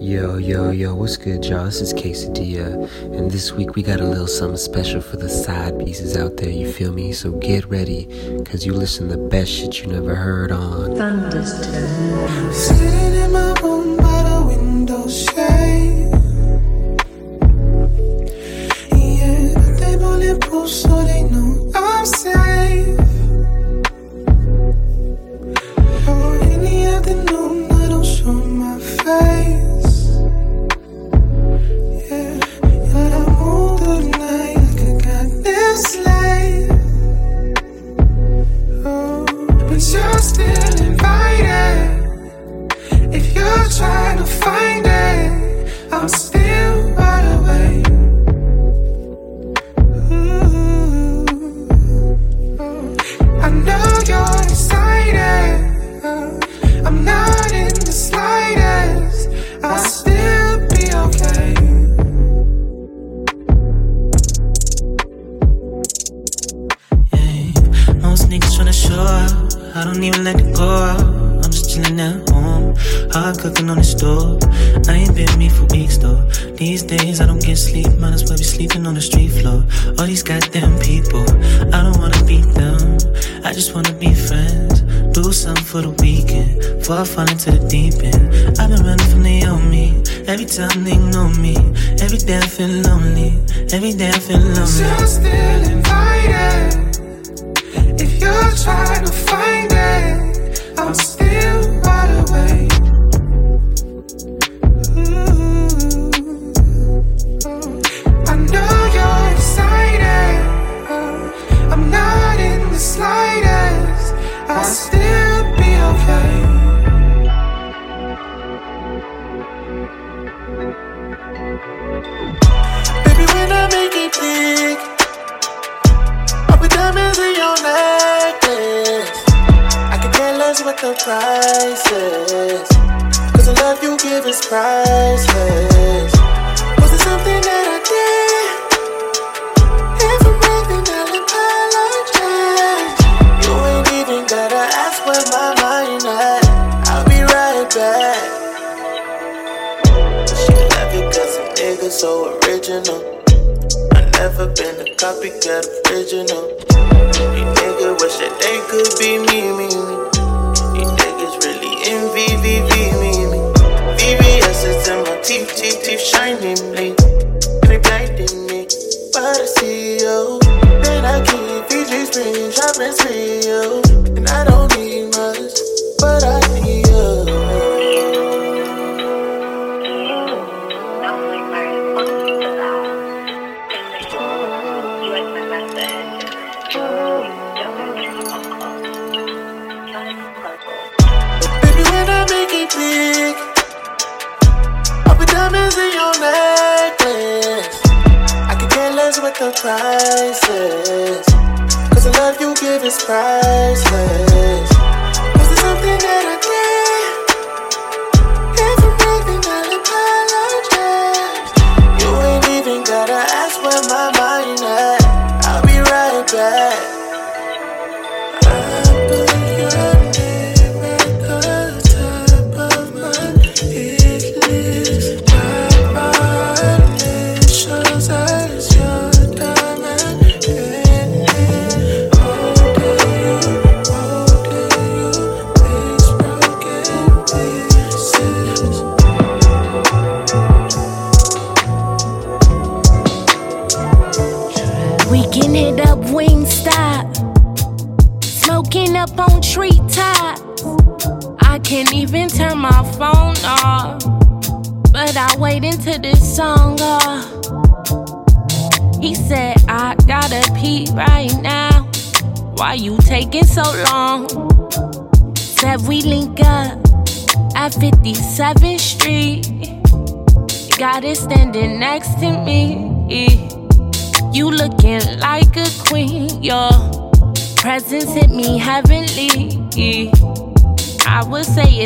Yo, yo, yo, what's good, y'all? This is K-Sadilla, and this week we got a little something special for the side pieces out there, you feel me? So get ready, cause you listen to the best shit you never heard on. Thunderstorm.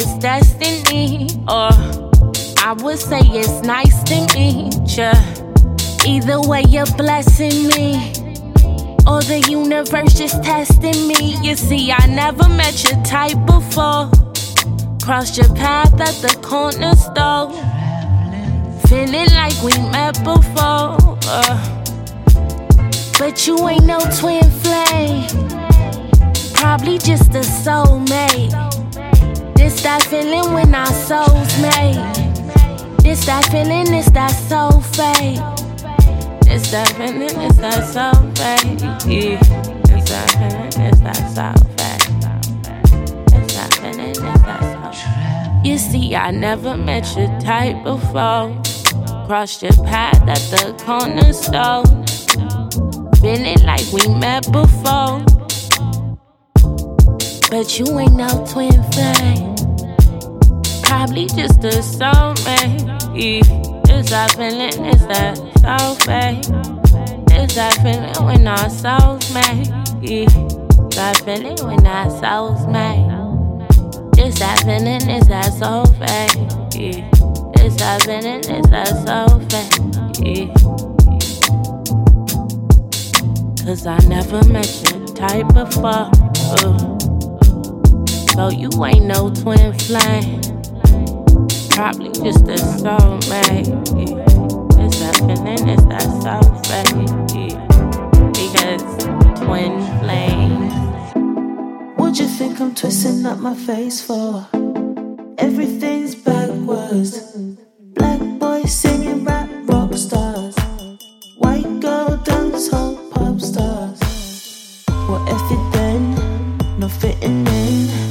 it's destiny, or I would say it's nice to meet ya. Either way, you're blessing me. Or the universe is testing me. You see, I never met your type before. Crossed your path at the corner store. Feeling like we met before. Uh, but you ain't no twin flame. Probably just a soulmate. This that feeling when our souls made. This that feeling, this that soul fade. It's that feeling, it's that soul fade. Yeah. It's that feeling, it's that soul fade. It's that feeling, it's that soul. You see, I never met your type before. Crossed your path at the corner store. Feeling like we met before. But you ain't no twin flame. Probably just a soulmate. It's that feeling, it's that soul fade. It's that feeling when our souls mate. That feeling when our souls mate. It's that feeling, it's that soul fade. It's that feeling, it's that soul fade. Cause I never met your type before. Uh. So you ain't no twin flame. Probably just a soulmate. Yeah. It's that feeling, it's that soulmate. Yeah. Because twin flames. What you think I'm twisting up my face for? Everything's backwards. Black boy singing rap rock stars. White girl dance hall pop stars. What if it then? Not fitting in.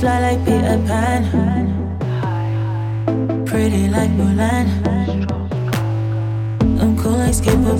Fly like Peter Pan, pretty like Mulan. I'm cool like Skipper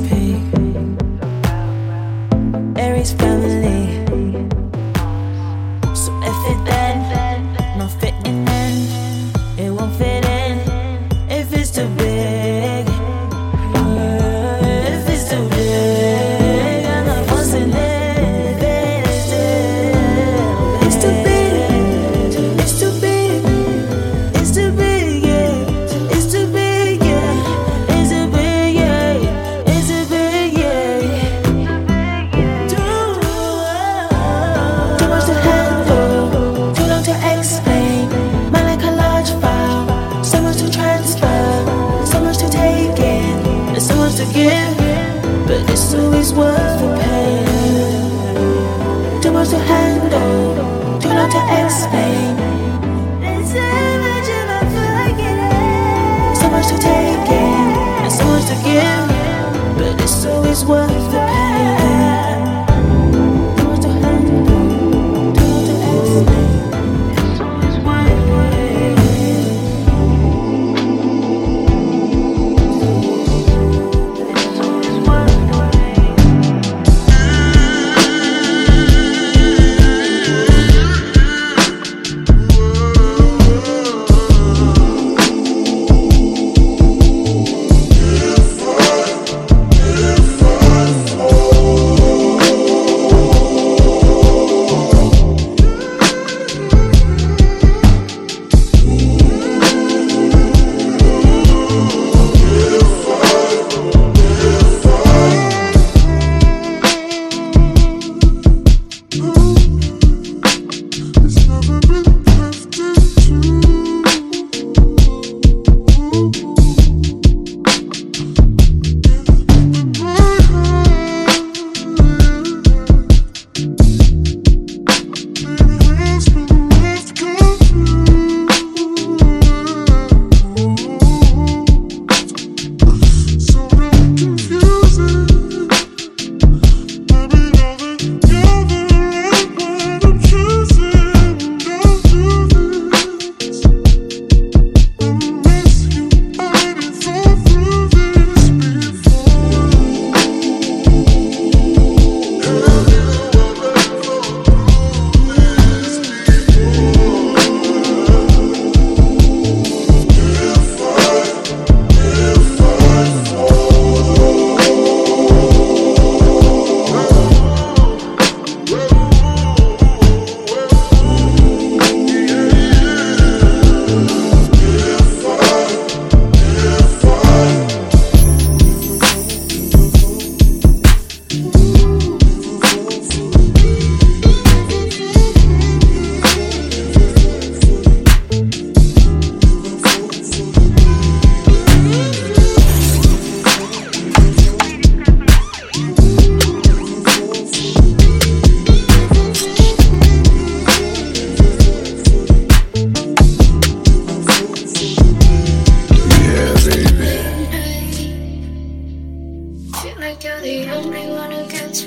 Tell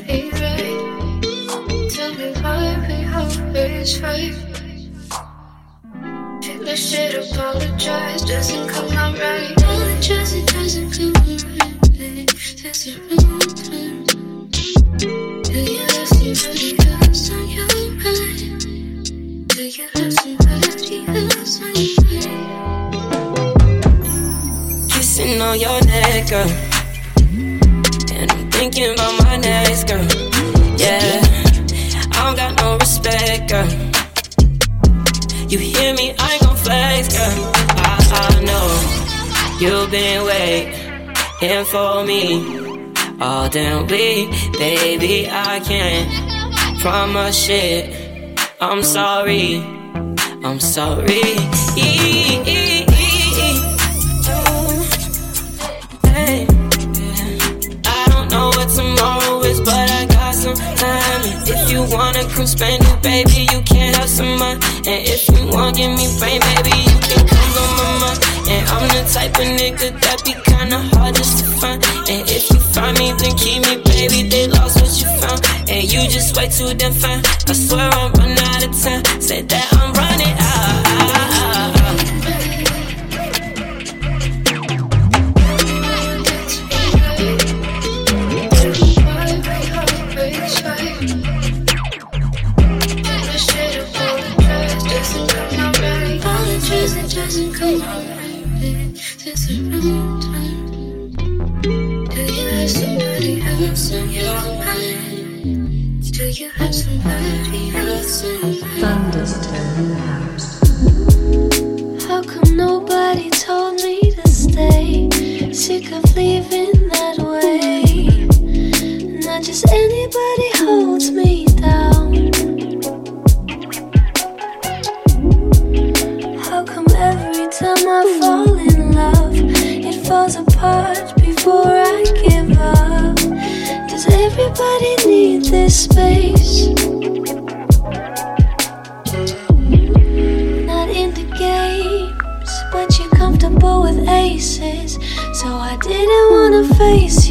me why we always fight. Doesn't come it doesn't come right. Since do you somebody else on your mind? Do you somebody else on your mind? Kissing on your neck, girl Thinking about my next girl. Yeah, I don't got no respect, girl. You hear me? I ain't gon' flex, girl. I, I know you've been waiting for me all damn week, baby. I can't promise shit. I'm sorry, I'm sorry. Hey, time. If you wanna cruise baby, you can have some money. And if you wanna give me fame, baby, you can come on my mind. And I'm the type of nigga that be kinda hardest to find. And if you find me, then keep me, baby. They lost what you found. And you just way too damn fine. I swear I'm running out of time. Said that I'm running out. Else on your mind? Do you have somebody else on your mind? How come nobody told me to stay? Sick of leaving that way. Not just anybody holds me down. How come every time I fall in love, it falls apart before I give up? Does everybody need this space? Not in the games, but you're comfortable with aces. So I didn't wanna face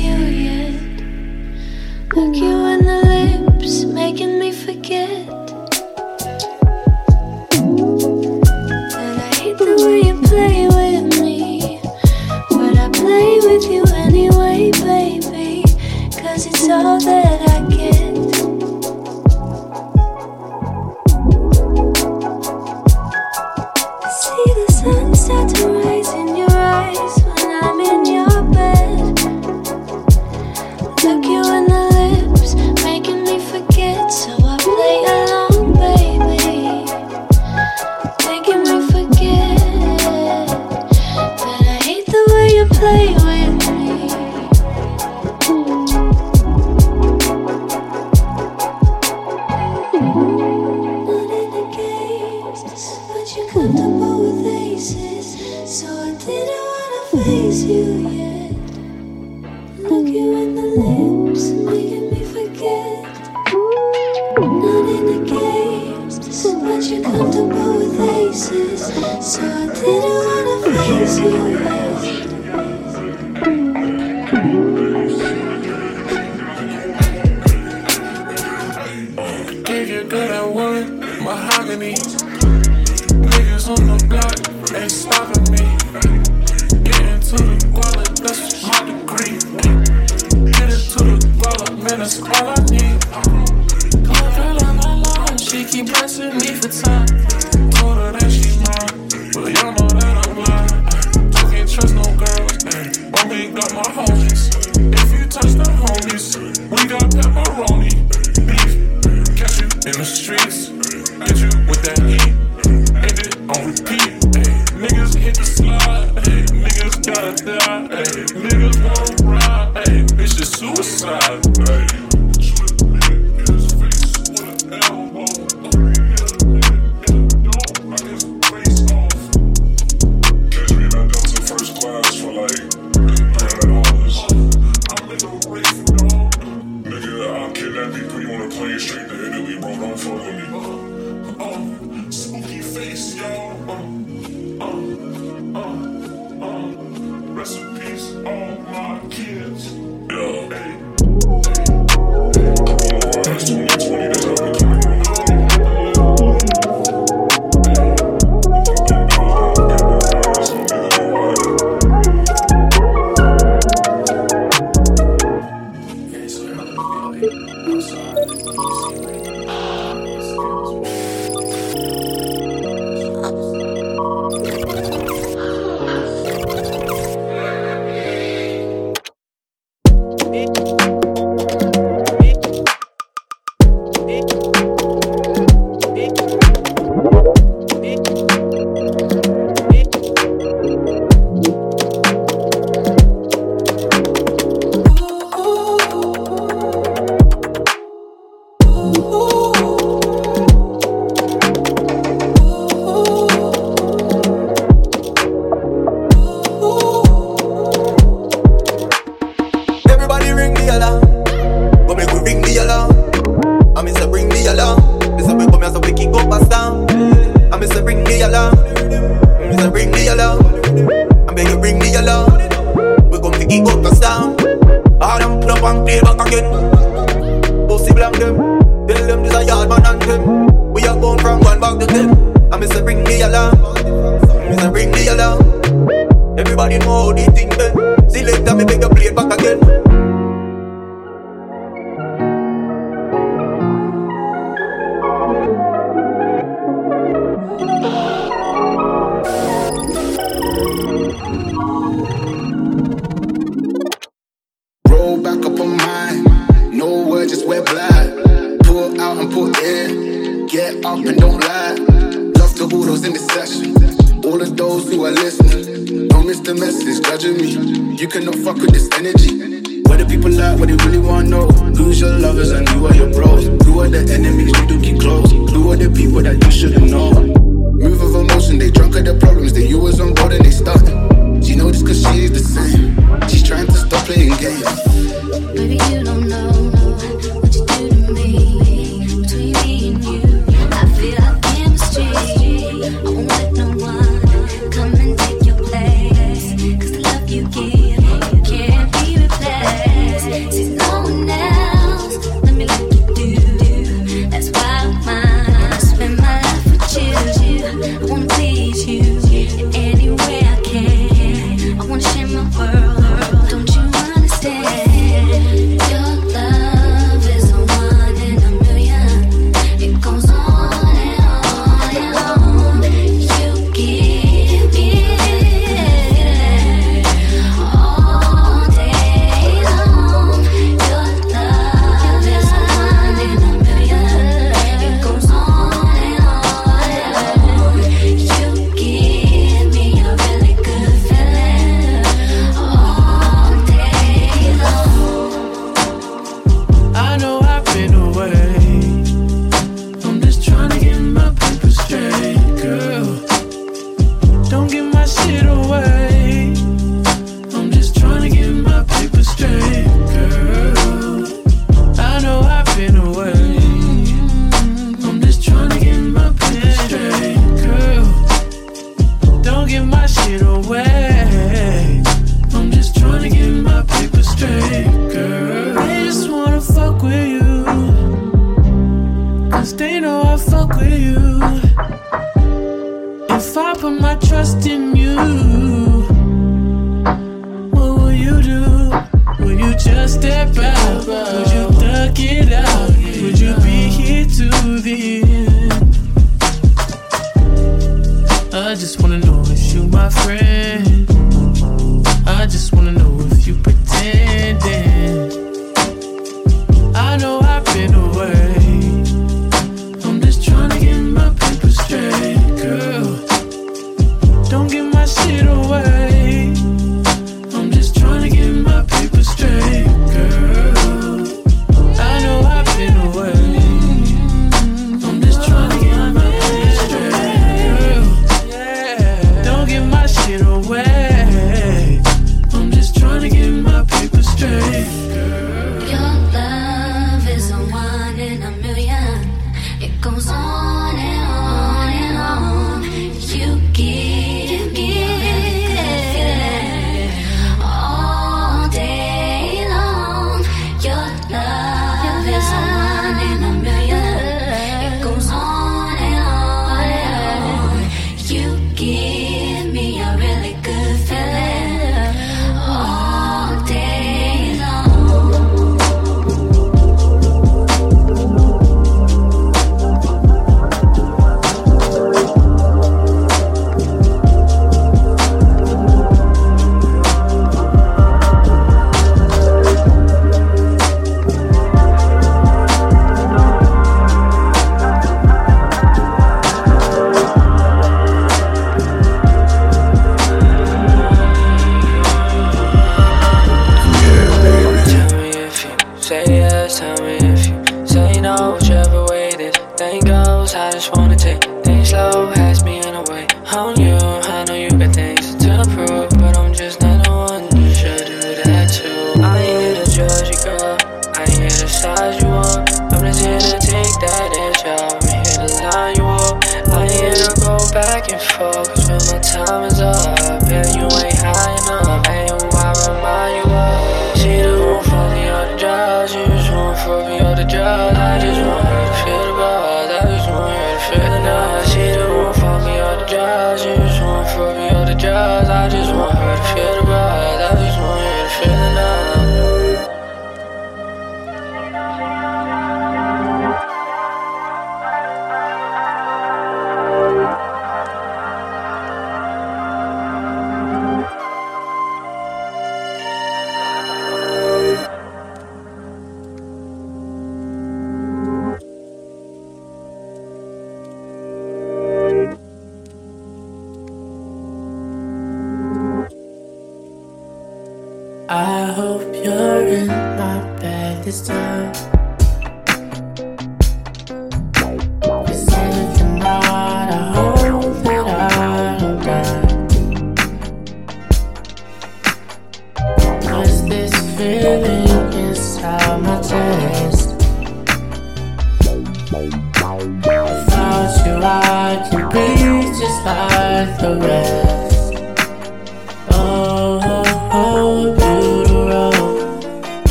size you up. I'm just here to take that inch out. I'm here to line you up. I here to go back and forth. When my time is up, and you ain't high enough. and you might remind you up. She the one for the other judge. You just want for the other. I just want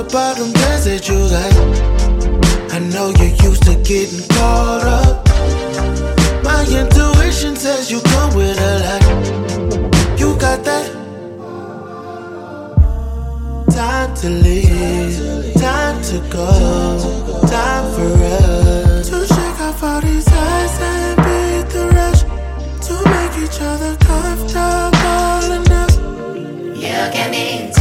all them plans that you got. I know you're used to getting caught up. My intuition says you come with a lot. You got that time to live, time to go, time for us to shake off all these eyes and beat the rush to make each other comfortable enough. You give me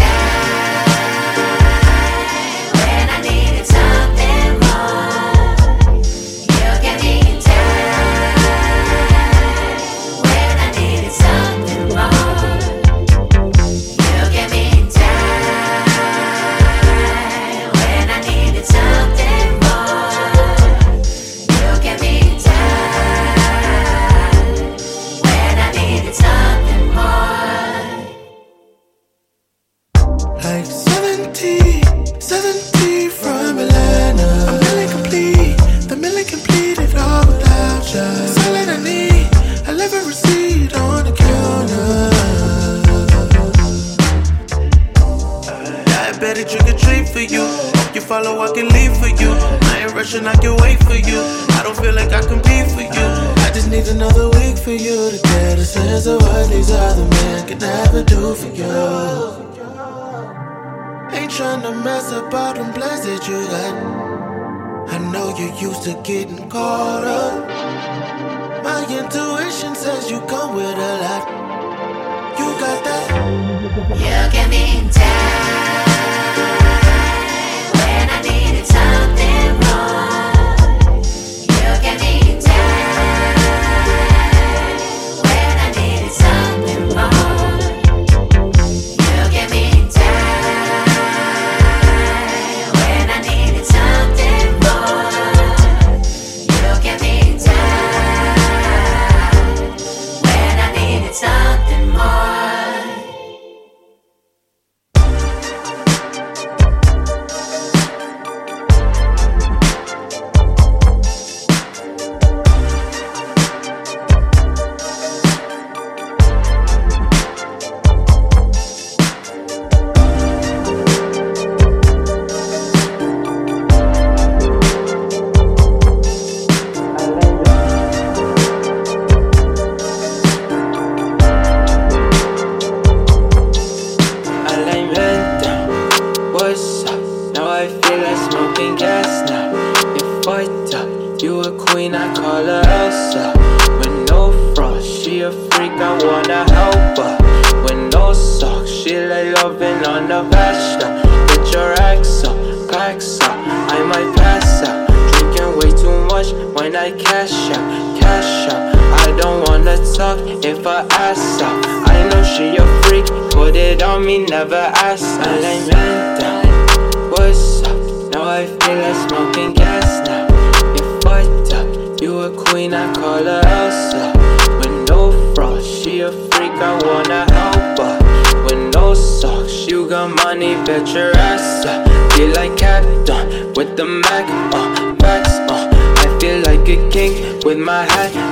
Rushing, I can wait for you. I don't feel like I compete for you. I just need another week for you to get a sense of what these other men can never do for you. Ain't tryna mess up all them plans that you got. I know you're used to getting caught up. My intuition says you come with a lot. You got that? You give me time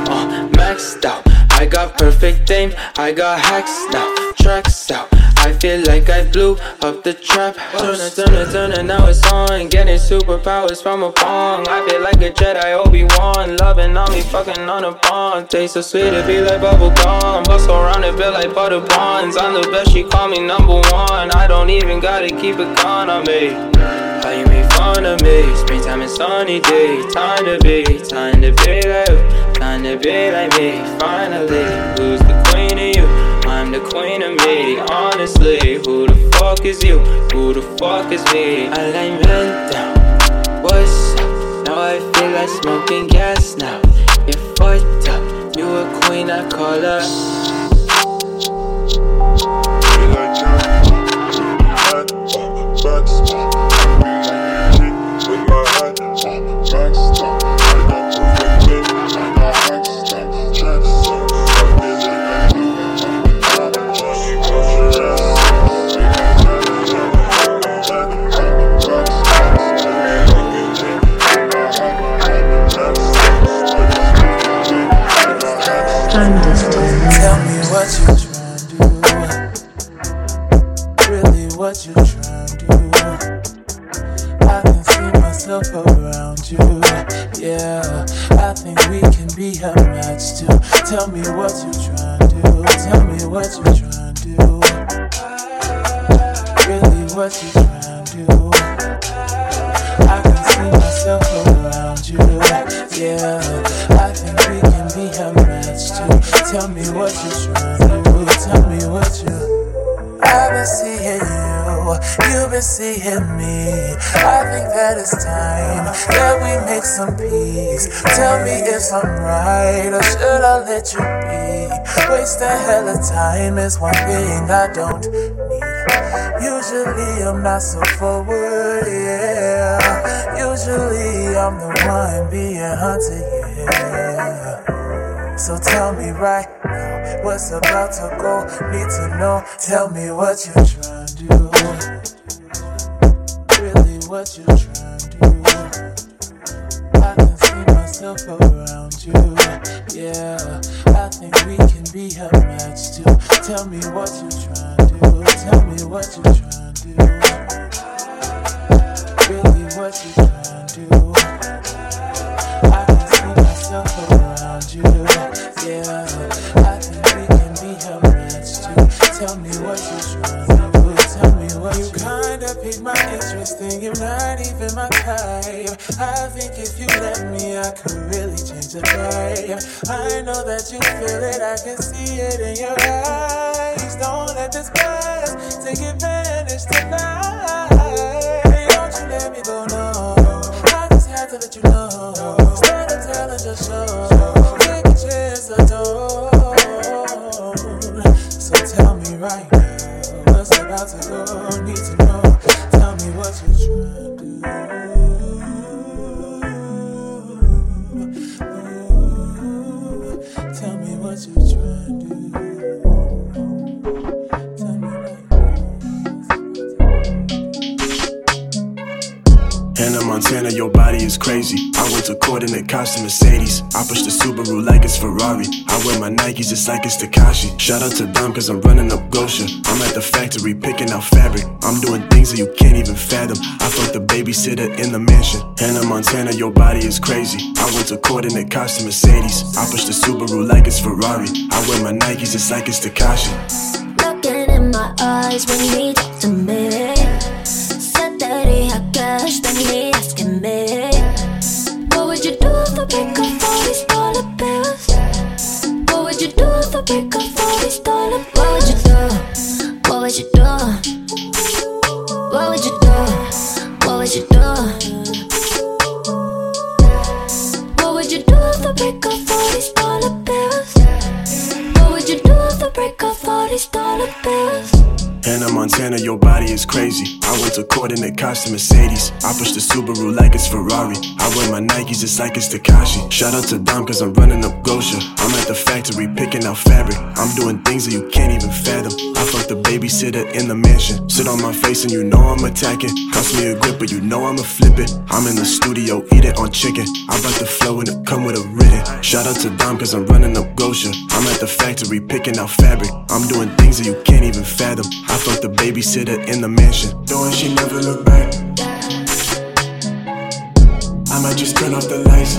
uh, maxed out. I got perfect aim, I got hacks now, tracks out. I feel like I blew up the trap house. Turn it, turn it, turn it, now it's on. Getting superpowers from a bong. I feel like a Jedi Obi-Wan. Loving on me, fucking on a bond. Taste so sweet, it be like bubble gum. Bust around it, feel like butter bonds. I'm the best, she call me number one. I don't even gotta keep it on me. How you make fun of me? Springtime and sunny day. Time to be, time to be like. Time to be like me. Finally, who's the queen of you? I'm the queen of me. Honestly, who the fuck is you? Who the fuck is me? Alignment down. What's up? Now I feel like smoking gas now. You fucked up. You a queen, I call her. Tell What you tryna do. I can see myself around you. Yeah, I think we can be a match too. Tell me what you tryna do. Tell me what you tryna do. Really, what you tryna do. I can see myself around you. Yeah, I think we can be a match too. Tell me what you tryna do. Tell me what you. I've been seeing you, you've been seeing me. I think that it's time that we make some peace. Tell me if I'm right or should I let you be? Waste a hell of time is one thing I don't need. Usually I'm not so forward, yeah. Usually I'm the one being hunted, yeah. So tell me right now what's about to go. Need to know. Tell me what you tryna do. Really, what you trying to do. I can see myself around you. Yeah, I think we can be a match too. Tell me what you tryna do. Tell me what you tryna do. Really, what you tryna do. I can see myself around you. Yeah, I think we can be a match too. Tell me what you tryna do. You kinda piqued my interest in. You're not even my type. I think if you let me, I could really change your life. I know that you feel it, I can see it in your eyes. Don't let this pass, take advantage tonight. Don't you let me go, no. I just had to let you know. Instead of telling just show, take a chance, adore. So tell me right now, about to go? Need to know. Tell me what you're trying to do. Hannah Montana, your body is crazy. I went to court in a custom Mercedes. I push the Subaru like it's Ferrari. I wear my Nikes just like it's Takashi. Shout out to Dom cause I'm running up Gosha. I'm at the factory picking out fabric. I'm doing things that you can't even fathom. I fucked the babysitter in the mansion. Hannah Montana, your body is crazy. I went to court in a custom Mercedes. I push the Subaru like it's Ferrari. I wear my Nikes just like it's Takashi. Looking in my eyes when you talk to me. Would you do? What would you do? What would you do? What would you do if I break off all these dollar bills? What would you do if I break off all these dollar bills? Hannah Montana, your body is crazy. I went to court in a custom Mercedes. I push the Subaru like it's Ferrari. I wear my Nikes just like it's Takashi. Shout out to Dom cause I'm running up Gosha. I'm at the factory picking out fabric. I'm doing things that you can't even fathom. I fuck the babysitter in the mansion. Sit on my face and you know I'm attacking. Cost me a grip, but you know I'ma flip it. I'm in the studio, eat it on chicken. I brought the flow and it come with a written. Shout out to Dom cause I'm running up Gosha. I'm at the factory picking out fabric. I'm doing things that you can't even fathom. I fucked the babysitter in the mansion. Doing she never look back. I might just turn off the lights.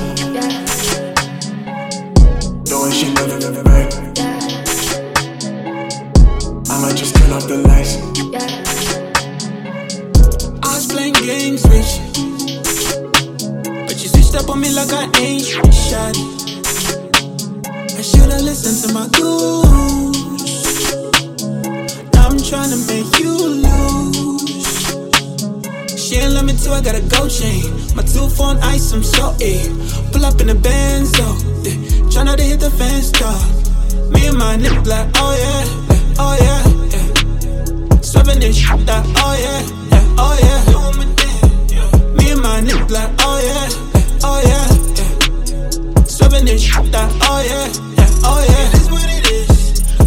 Doing she never look back. I might just turn off the lights. I was playing games with you. But you switched up on me like I ain't shot I should've listened to my goons. I'm trying to make you lose. She ain't love me too, I got a gold chain. My tooth on ice, I'm A. Pull up in the Benzo, yeah. Tryna to hit the fence top. Me and my nigga like, oh yeah, oh yeah, yeah. This shit that, oh yeah, yeah, oh yeah. Me and my nigga like, oh yeah, oh yeah, yeah. This shit that, oh yeah, yeah, oh yeah. It is what it is.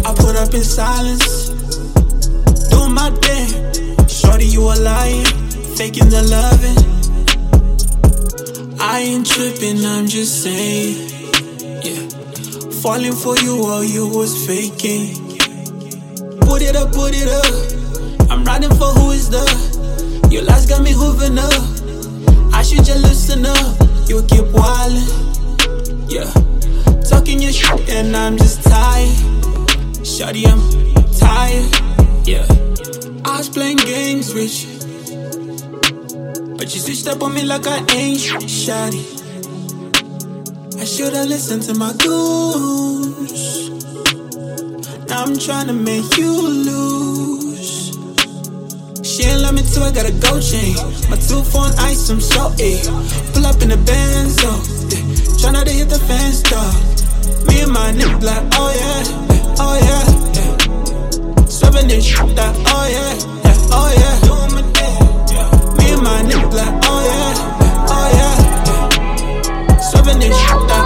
I put up in silence, doing my thing. Shorty, you a lying, faking the loving. I ain't tripping, I'm just saying, yeah. Falling for you while you was faking. Put it up, put it up. I'm riding for who is the. Your lies got me hooving up. I should just listen up. You keep wildin', yeah. Talking your shit and I'm just tired. Shawty, I'm tired, yeah. Was playing games with you. But you switched up on me like I ain't shawty. I should've listened to my goons. Now I'm trying to make you lose. She ain't love me too, I got a gold chain. My tooth on ice, I'm so A. Pull up in the Benzo, yeah. Tryna to hit the fence top. Me and my nigga like, oh yeah, yeah, oh yeah, yeah. Swerving this shit that, oh yeah, oh yeah, oh yeah. Me and my nigga oh like, oh yeah, yeah, oh yeah. Swerving this shit that,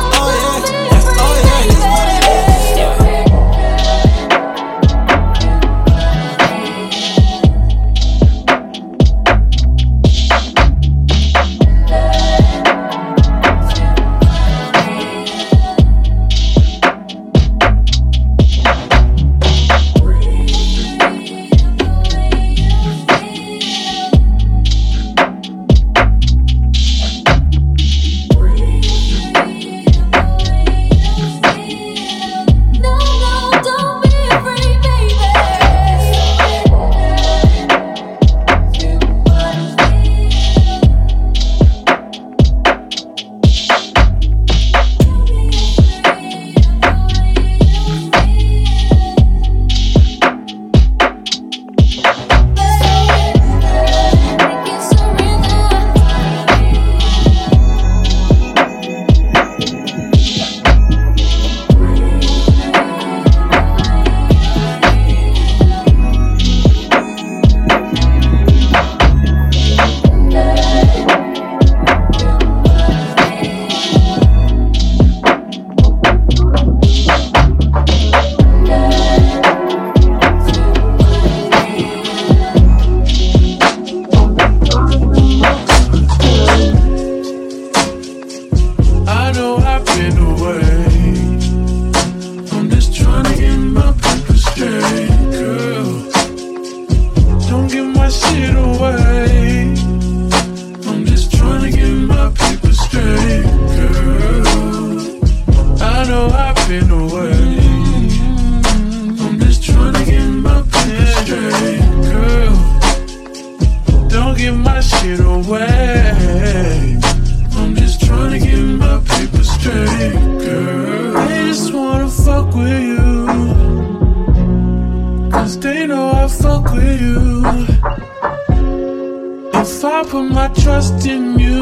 trust in you.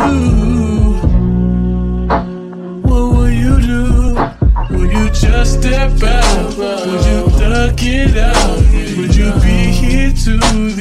What will you do? Will you just step out? Would you duck it out? Would you be here too?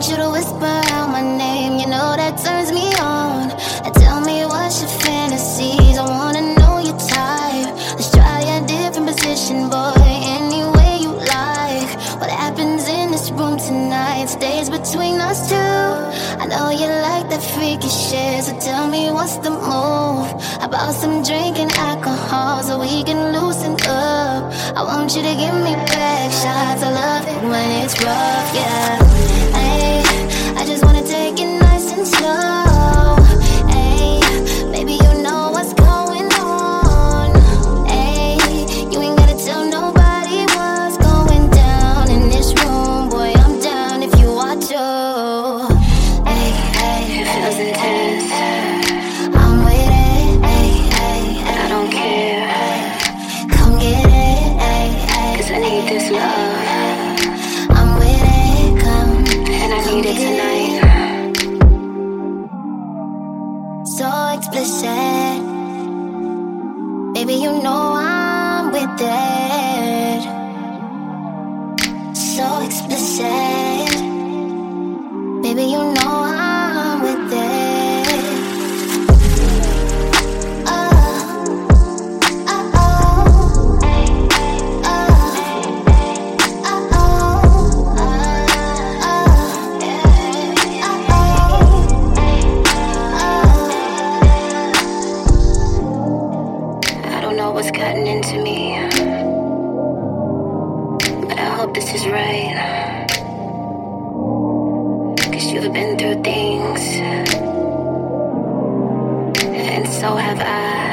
want you to whisper out my name. You know that turns me on. And tell me what's your fantasies. I wanna know your type. Let's try a different position, boy. Any way you like. What happens in this room tonight stays between us two. I know you like that freaky shit, so tell me what's the move. About some drinking alcohol so we can loosen up. I want you to give me back shots. I love it when it's rough, yeah. you've been through things, and so have I.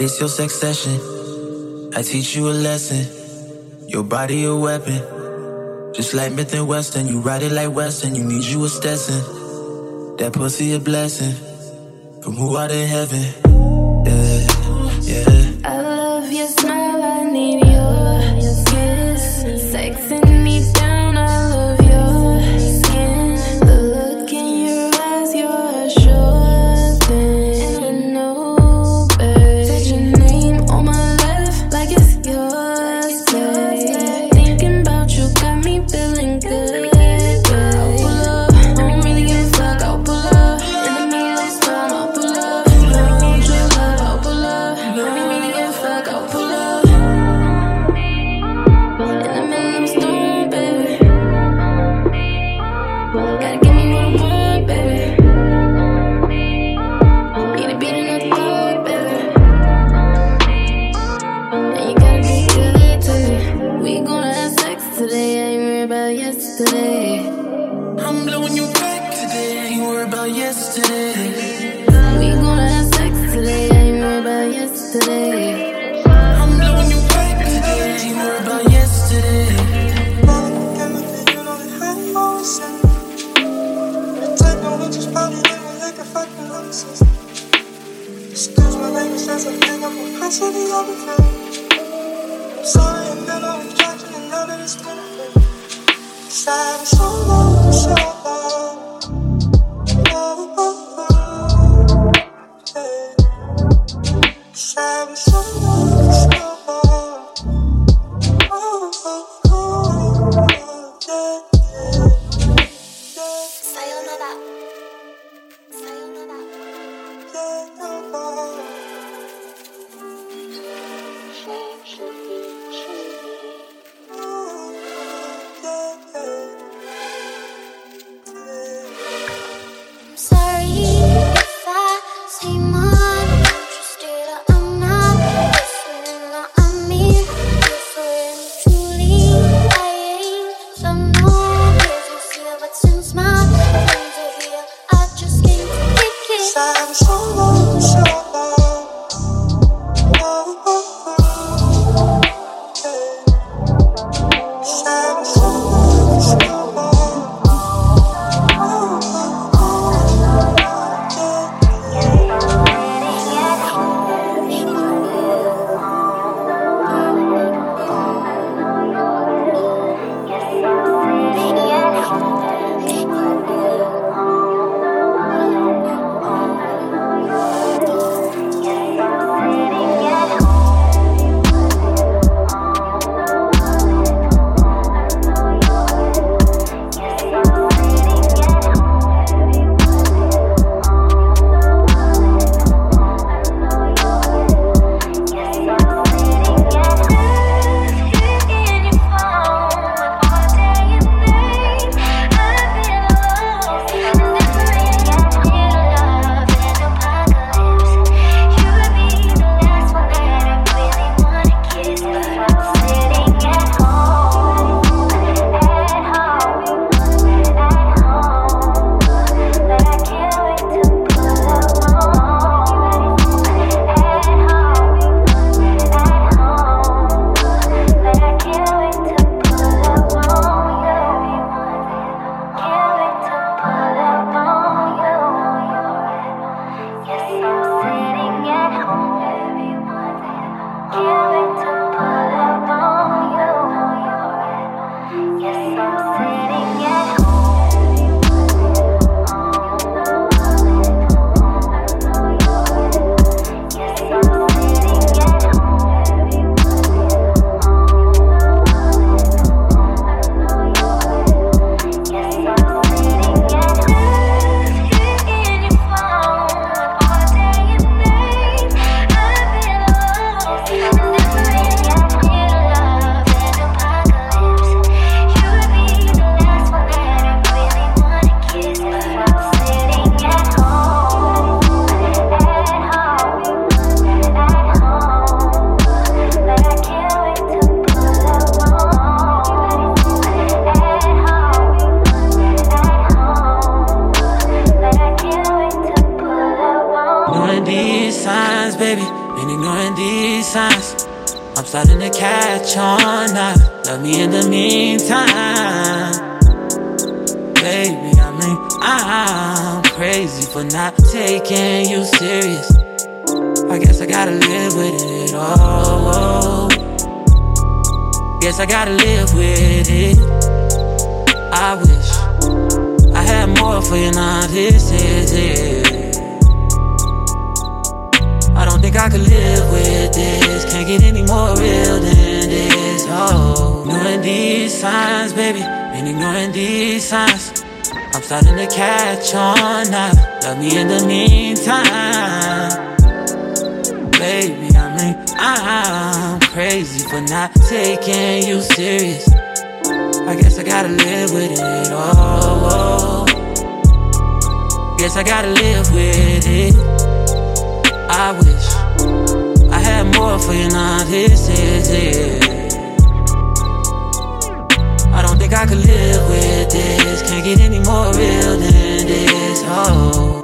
It's your sex session. I teach you a lesson. Your body a weapon. Just like Smith and Wesson, you ride it like Western. You need you a Stetson. That pussy a blessing from who out in heaven. Guess I gotta live with it. I wish I had more for you, now this is it. I don't think I could live with this. Can't get any more real than this. Oh, ignoring these signs, baby, and ignoring these signs. I'm starting to catch on now. Love me in the meantime. Baby, I'm crazy for not taking you serious. I guess I gotta live with it all. Guess I gotta live with it. I wish I had more for you, now this is it. I don't think I could live with this. Can't get any more real than this. Oh.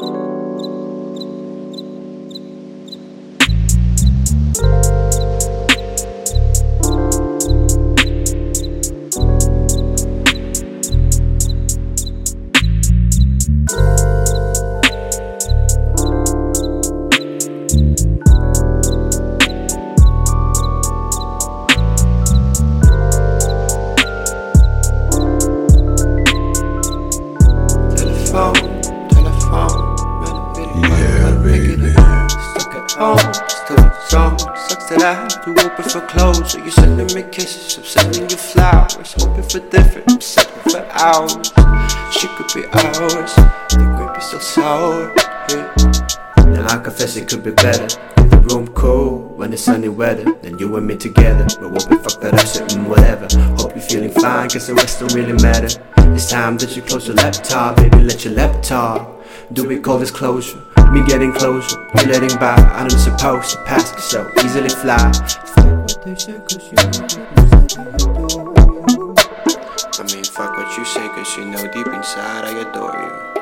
Sunny weather, then you and me together. But what we fuck that up, sitting whatever. Hope you're feeling fine, cause the rest don't really matter. It's time that you close your laptop, baby, let your laptop. Do we call this closure? Me getting closer, you letting by. I'm not supposed to pass it so easily fly. I mean, fuck what you say, cause you know deep inside I adore you.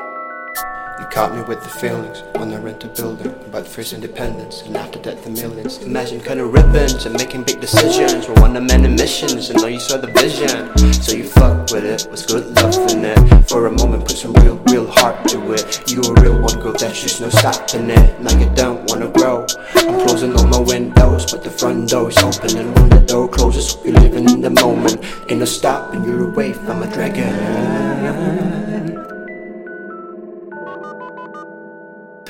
You caught me with the feelings when I rent a building. About first independence and after that the millions. Imagine cutting ribbons and making big decisions. We're one of many missions and know you saw the vision. So you fuck with it, was good love in it. For a moment, put some real, real heart to it. You a real one, girl, there's just no stopping it. Now you don't wanna grow. I'm closing all my windows, but the front door is open. And when the door closes, you're living in the moment. Ain't no stopping, you're away from a dragon.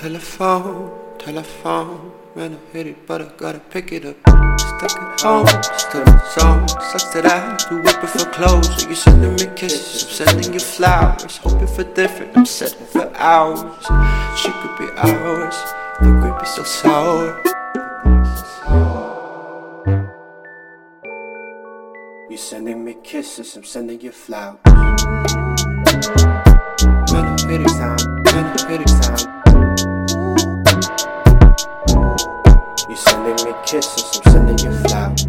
Telephone, telephone, man, I hit it, but I gotta pick it up. Stuck at home, still in zone. Sucks that I have to whip it for clothes. So you're sending me kisses, I'm sending you flowers. Hoping for different, I'm setting for hours. She could be ours, the grape is so sour. You're sending me kisses, I'm sending you flowers. Man, I hit it sound, man, I hit it sound. Sending me kisses, I'm sending you flowers.